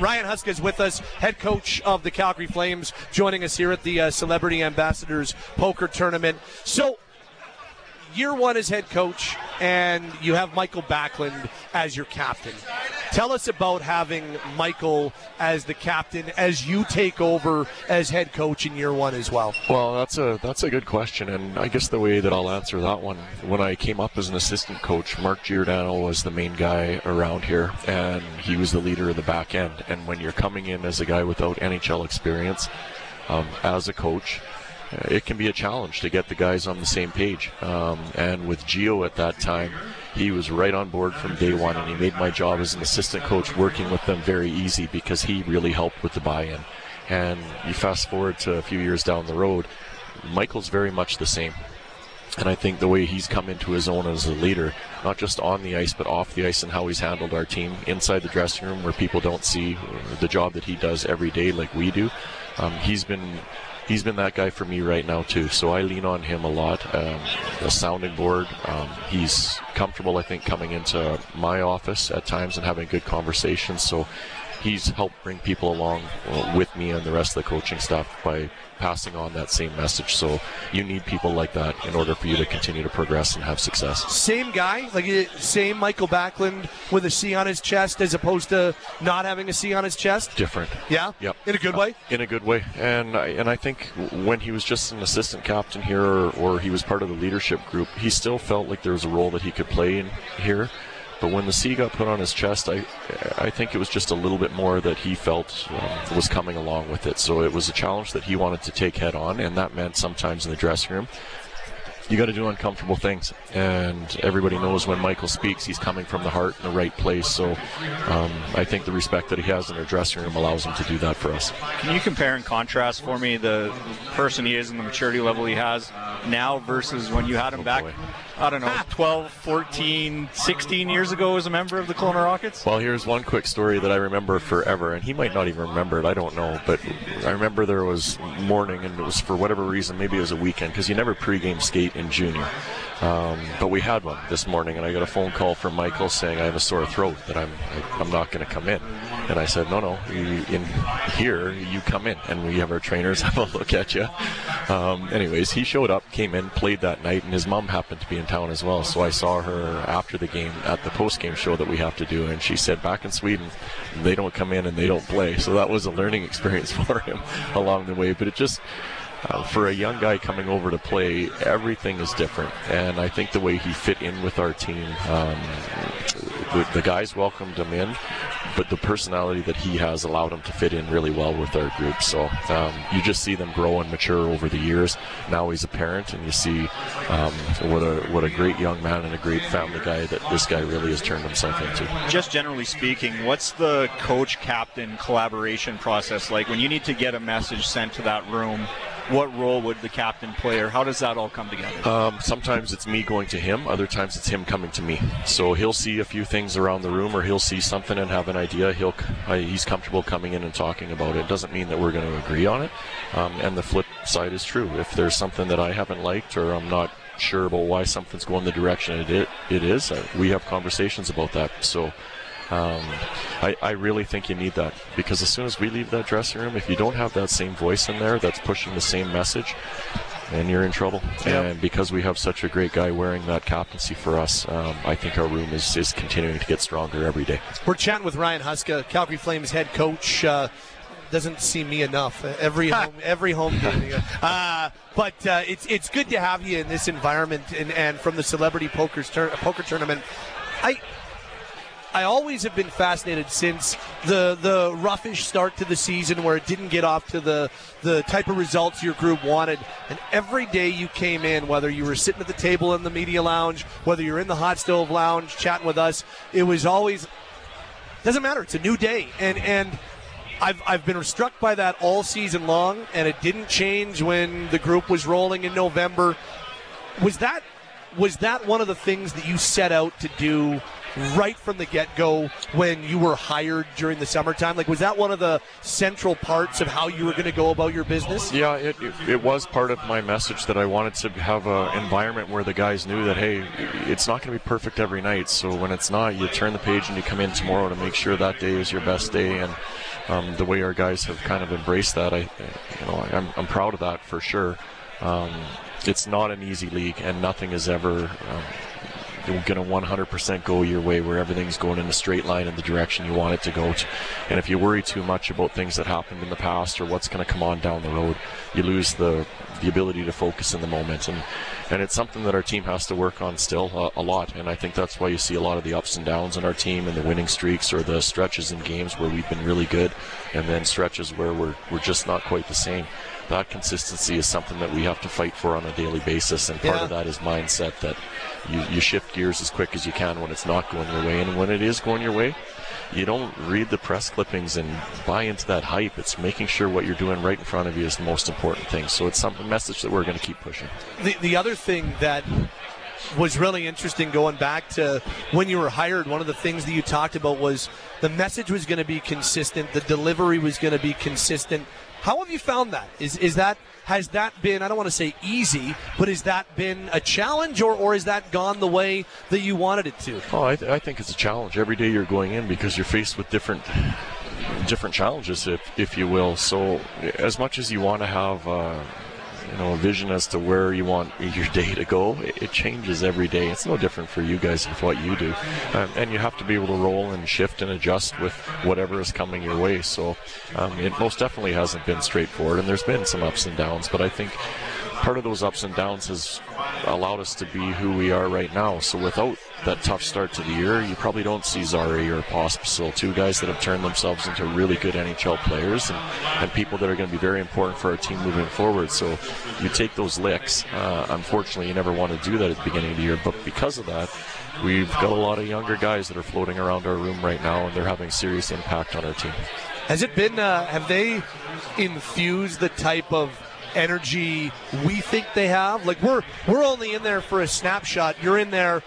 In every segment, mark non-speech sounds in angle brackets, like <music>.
Ryan Huska is with us, head coach of the Calgary Flames, joining us here at the uh, Celebrity Ambassadors Poker Tournament. So, year one as head coach, and you have Mikael Backlund as your captain. Tell us about having Mikael as the captain as you take over as head coach in year one as well. Well, that's a that's a good question, and I guess the way that I'll answer that one, when I came up as an assistant coach, Mark Giordano was the main guy around here, and he was the leader of the back end. And when you're coming in as a guy without NHL experience, um, as a coach, it can be a challenge to get the guys on the same page. Um, and with Gio at that time, he was right on board from day one, and he made my job as an assistant coach working with them very easy because he really helped with the buy-in. And you fast forward to a few years down the road, Mikael's very much the same. And I think the way he's come into his own as a leader, not just on the ice, but off the ice, and how he's handled our team inside the dressing room where people don't see the job that he does every day like we do, um, he's been he's been that guy for me right now too. So I lean on him a lot. Um, a sounding board. Um, he's comfortable, I think, coming into my office at times and having good conversations. So he's helped bring people along uh, with me and the rest of the coaching staff by passing on that same message. So you need people like that in order for you to continue to progress and have success. Same guy, like uh, same Mikael Backlund with a C on his chest, as opposed to not having a C on his chest. Different. Yeah. Yep. In a good way. Uh, in a good way, and I, and I think when he was just an assistant captain here, or, or he was part of the leadership group, he still felt like there was a role that he could play in here. But when the C got put on his chest, I, I think it was just a little bit more that he felt um, was coming along with it. So it was a challenge that he wanted to take head on, and that meant sometimes in the dressing room, you got to do uncomfortable things. And everybody knows when Mikael speaks, he's coming from the heart in the right place. So um, I think the respect that he has in our dressing room allows him to do that for us. Can you compare and contrast for me the person he is and the maturity level he has now versus when you had him Oh, back? boy. I don't know, 12, 14, 16 years ago as a member of the Kelowna Rockets? Well, here's one quick story that I remember forever, and he might not even remember it. I don't know, but I remember there was morning, and it was for whatever reason, maybe it was a weekend, because you never pregame skate in junior. Um, but we had one this morning, and I got a phone call from Mikael saying I have a sore throat that I'm I'm not going to come in. And I said, no, no, you, in here you come in, and we have our trainers <laughs> have a look at you. Um, anyways, he showed up, came in, played that night, and his mom happened to be in town as well. So I saw her after the game at the post game show that we have to do, and she said back in Sweden they don't come in and they don't play. So that was a learning <laughs> experience for him <laughs> along the way. But it just uh, for a young guy coming over to play, everything is different, and I think the way he fit in with our team, um, the, the guys welcomed him in, but the personality that he has allowed him to fit in really well with our group. So um, you just see them grow and mature over the years. Now he's a parent, and you see um, what a what a great young man and a great family guy that this guy really has turned himself into. Just generally speaking, what's the coach captain collaboration process like when you need to get a message sent to that room? What role would the captain play, or how does that all come together? Um, sometimes it's me going to him. Other times it's him coming to me. So he'll see a few things around the room, or he'll see something and have an idea. He'll he's comfortable coming in and talking about it. Doesn't mean that we're going to agree on it. Um, and the flip side is true. If there's something that I haven't liked, or I'm not sure about why something's going the direction it it, it is, uh, we have conversations about that. So. Um, I, I really think you need that because as soon as we leave that dressing room, if you don't have that same voice in there that's pushing the same message, then you're in trouble. Yep. And because we have such a great guy wearing that captaincy for us, um, I think our room is, is continuing to get stronger every day. We're chatting with Ryan Huska, Calgary Flames head coach. Uh, doesn't see me enough every home, every home game. <laughs> Uh, but uh, it's it's good to have you in this environment and, and from the celebrity poker tur- poker tournament. I I always have been fascinated since the the roughish start to the season where it didn't get off to the the type of results your group wanted. And every day you came in, whether you were sitting at the table in the media lounge, whether you're in the hot stove lounge chatting with us, it was always doesn't matter. It's a new day, and and I've I've been struck by that all season long, and it didn't change when the group was rolling in November. Was that was that one of the things that you set out to do right from the get go when you were hired during the summertime? Like, was that one of the central parts of how you were going to go about your business? Yeah, it, it, it was part of my message that I wanted to have an environment where the guys knew that, hey, it's not going to be perfect every night. So when it's not, you turn the page and you come in tomorrow to make sure that day is your best day. And um, the way our guys have kind of embraced that, I, you know, I'm, I'm proud of that for sure. Um, it's not an easy league, and nothing is ever um, going to 100% go your way where everything's going in a straight line in the direction you want it to go. To. And if you worry too much about things that happened in the past or what's going to come on down the road, you lose the the ability to focus in the moment. And and it's something that our team has to work on still uh, a lot. And I think that's why you see a lot of the ups and downs in our team and the winning streaks or the stretches in games where we've been really good, and then stretches where we're we're just not quite the same that consistency is something that we have to fight for on a daily basis, and part Yeah. of that is mindset that you, you shift gears as quick as you can when it's not going your way, and when it is going your way, you don't read the press clippings and buy into that hype. It's making sure what you're doing right in front of you is the most important thing. So it's some a message that we're going to keep pushing. The, the other thing that was really interesting going back to when you were hired, one of the things that you talked about was the message was going to be consistent, the delivery was going to be consistent. How have you found that? Is is that has that been I don't want to say easy, but has that been a challenge or or has that gone the way that you wanted it to? Oh, I, th- I think it's a challenge every day you're going in because you're faced with different different challenges, if if you will. So, as much as you want to have. Uh, you know, a vision as to where you want your day to go. It, it changes every day. It's no different for you guys with what you do, um, and you have to be able to roll and shift and adjust with whatever is coming your way. So, um, it most definitely hasn't been straightforward, and there's been some ups and downs. But I think part of those ups and downs has allowed us to be who we are right now. So without that tough start to the year, you probably don't see Zary or Pospisil, two guys that have turned themselves into really good NHL players and, and people that are going to be very important for our team moving forward. So you take those licks. Uh, unfortunately, you never want to do that at the beginning of the year, but because of that, we've got a lot of younger guys that are floating around our room right now, and they're having serious impact on our team. Has it been? Uh, have they infused the type of energy we think they have? Like we're we're only in there for a snapshot. You're in there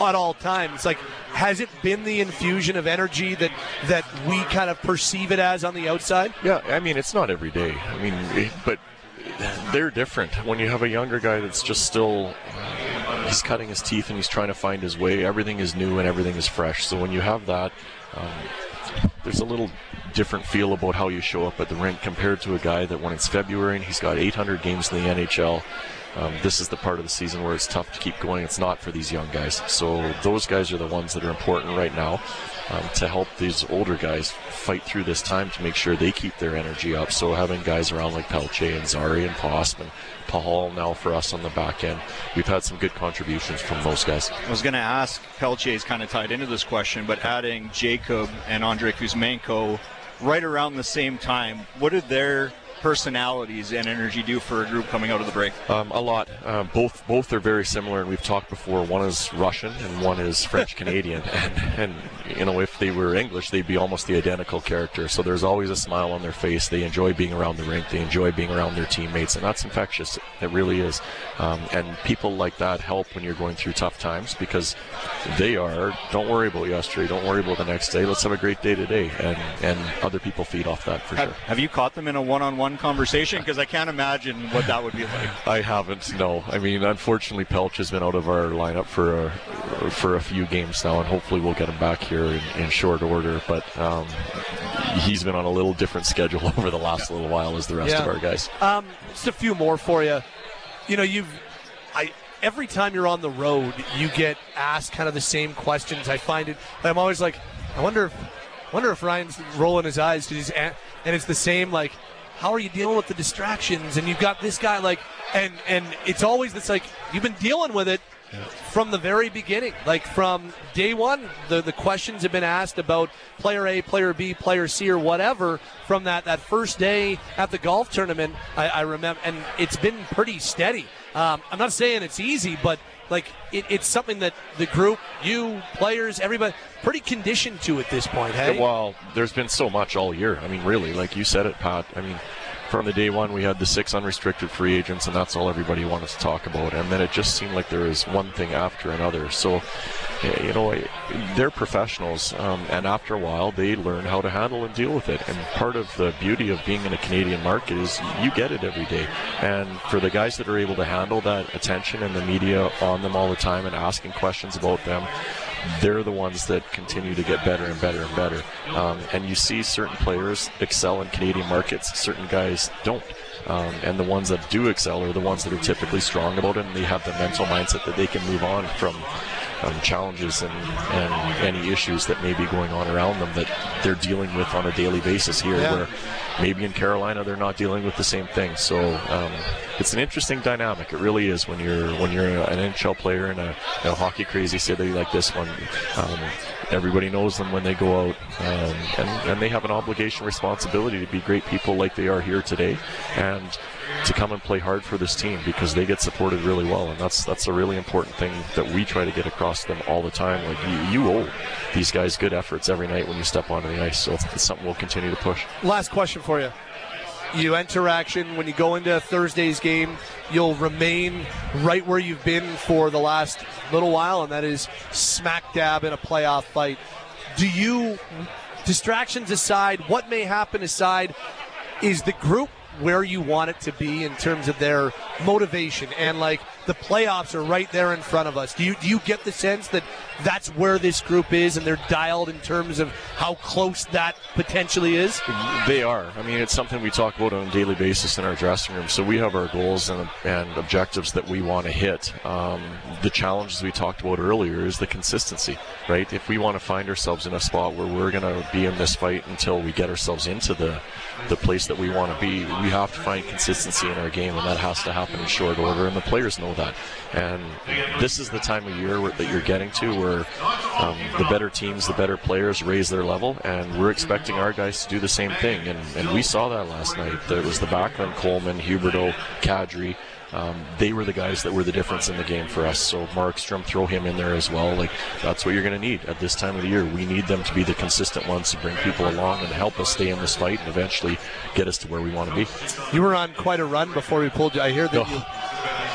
at all times. Like, has it been the infusion of energy that that we kind of perceive it as on the outside? Yeah, I mean it's not every day. I mean, but they're different. When you have a younger guy that's just still he's cutting his teeth and he's trying to find his way. Everything is new and everything is fresh. So when you have that, um, there's a little different feel about how you show up at the rink compared to a guy that when it's February and he's got 800 games in the NHL. Um, this is the part of the season where it's tough to keep going. It's not for these young guys. So those guys are the ones that are important right now um, to help these older guys fight through this time to make sure they keep their energy up. So having guys around like Pelche and Zary and Posp and Pahal now for us on the back end, we've had some good contributions from those guys. I was going to ask, Pelche is kind of tied into this question, but adding Jacob and Andrei Kuzmenko right around the same time, what did their personalities and energy do for a group coming out of the break? Um, a lot. Uh, both both are very similar, and we've talked before. One is Russian and one is French Canadian, <laughs> and and you know if they were English, they'd be almost the identical character. So there's always a smile on their face. They enjoy being around the rink. They enjoy being around their teammates, and that's infectious. It really is. Um, and people like that help when you're going through tough times because they are. Don't worry about yesterday. Don't worry about the next day. Let's have a great day today, and and other people feed off that for Have, sure. have you caught them in a one-on-one conversation? Because I can't imagine what that would be like. <laughs> I haven't. No, I mean, unfortunately, Pelch has been out of our lineup for a, for a few games now, and hopefully we'll get him back here in, in short order. But um, he's been on a little different schedule <laughs> over the last little while as the rest Yeah. of our guys. Um, just a few more for you. You know, you've I every time you're on the road, you get asked kind of the same questions. I find it. I'm always like, I wonder if, wonder if Ryan's rolling his eyes because he's and it's the same like. How are you dealing with the distractions? And you've got this guy like, and and it's always this like you've been dealing with it from the very beginning, like from day one. The the questions have been asked about player A, player B, player C, or whatever from that that first day at the golf tournament. I, I remember, and it's been pretty steady. Um, I'm not saying it's easy, but like it, it's something that the group, you, players, everybody, pretty conditioned to at this point. Hey, Well, there's been so much all year. I mean, really, like you said it, Pat. I mean, from the day one, we had the six unrestricted free agents, and that's all everybody wanted to talk about. And then it just seemed like there was one thing after another. So, eh, you know, they're professionals, um, and after a while, they learn how to handle and deal with it. And part of the beauty of being in a Canadian market is you get it every day. And for the guys that are able to handle that attention and the media on them all the time and asking questions about them, they're the ones that continue to get better and better and better. Um, and you see certain players excel in Canadian markets, certain guys don't. Um, and the ones that do excel are the ones that are typically strong about it and they have the mental mindset that they can move on from um, challenges and, and any issues that may be going on around them that they're dealing with on a daily basis here Yeah. where maybe in Carolina they're not dealing with the same thing so um, it's an interesting dynamic. It really is when you're when you're an NHL player in a, a hockey crazy city like this one um, everybody knows them when they go out um, and, and they have an obligation responsibility to be great people like they are here today and to come and play hard for this team because they get supported really well. And that's that's a really important thing that we try to get across to them all the time. Like you, you owe these guys good efforts every night when you step onto the ice. So it's something we'll continue to push. Last question for you. You enter action when you go into Thursday's game. You'll remain right where you've been for the last little while, and that is smack dab in a playoff fight. Do you, distractions aside, what may happen aside, is the group where you want it to be in terms of their motivation and like the playoffs are right there in front of us. Do you do you get the sense that that's where this group is and they're dialed in terms of how close that potentially is? They are. I mean, it's something we talk about on a daily basis in our dressing room. So we have our goals and, and objectives that we want to hit. Um, the challenges we talked about earlier is the consistency, right? If we want to find ourselves in a spot where we're going to be in this fight until we get ourselves into the the place that we want to be, we have to find consistency in our game, and that has to happen in short order. And the players know that. And this is the time of year that you're getting to where um, the better teams, the better players raise their level, and we're expecting our guys to do the same thing. And, and we saw that last night. It was the Backlund, Coleman, Huberdeau, Kadri. Um, they were the guys that were the difference in the game for us. So Markstrom, throw him in there as well. Like that's what you're going to need at this time of the year. We need them to be the consistent ones to bring people along and help us stay in this fight and eventually get us to where we want to be. You were on quite a run before we pulled you. I hear that No. you.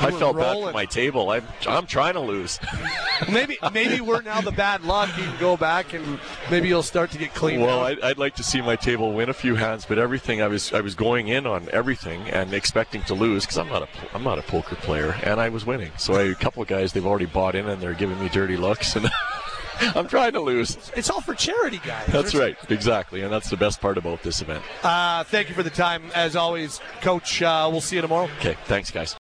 I fell back rolling. my table. I'm I'm trying to lose. <laughs> Maybe maybe we're now the bad luck. You can go back and maybe you'll start to get clean. Well. I'd, I'd like to see my table win a few hands, but everything I was I was going in on everything and expecting to lose because I'm not a I'm not a poker player, and I was winning. So I, a couple of guys they've already bought in and they're giving me dirty looks, and <laughs> I'm trying to lose. it's all for charity, guys. That's right, exactly, and that's the best part about this event. Uh, thank you for the time, as always, Coach. Uh, we'll see you tomorrow. Okay, thanks, guys.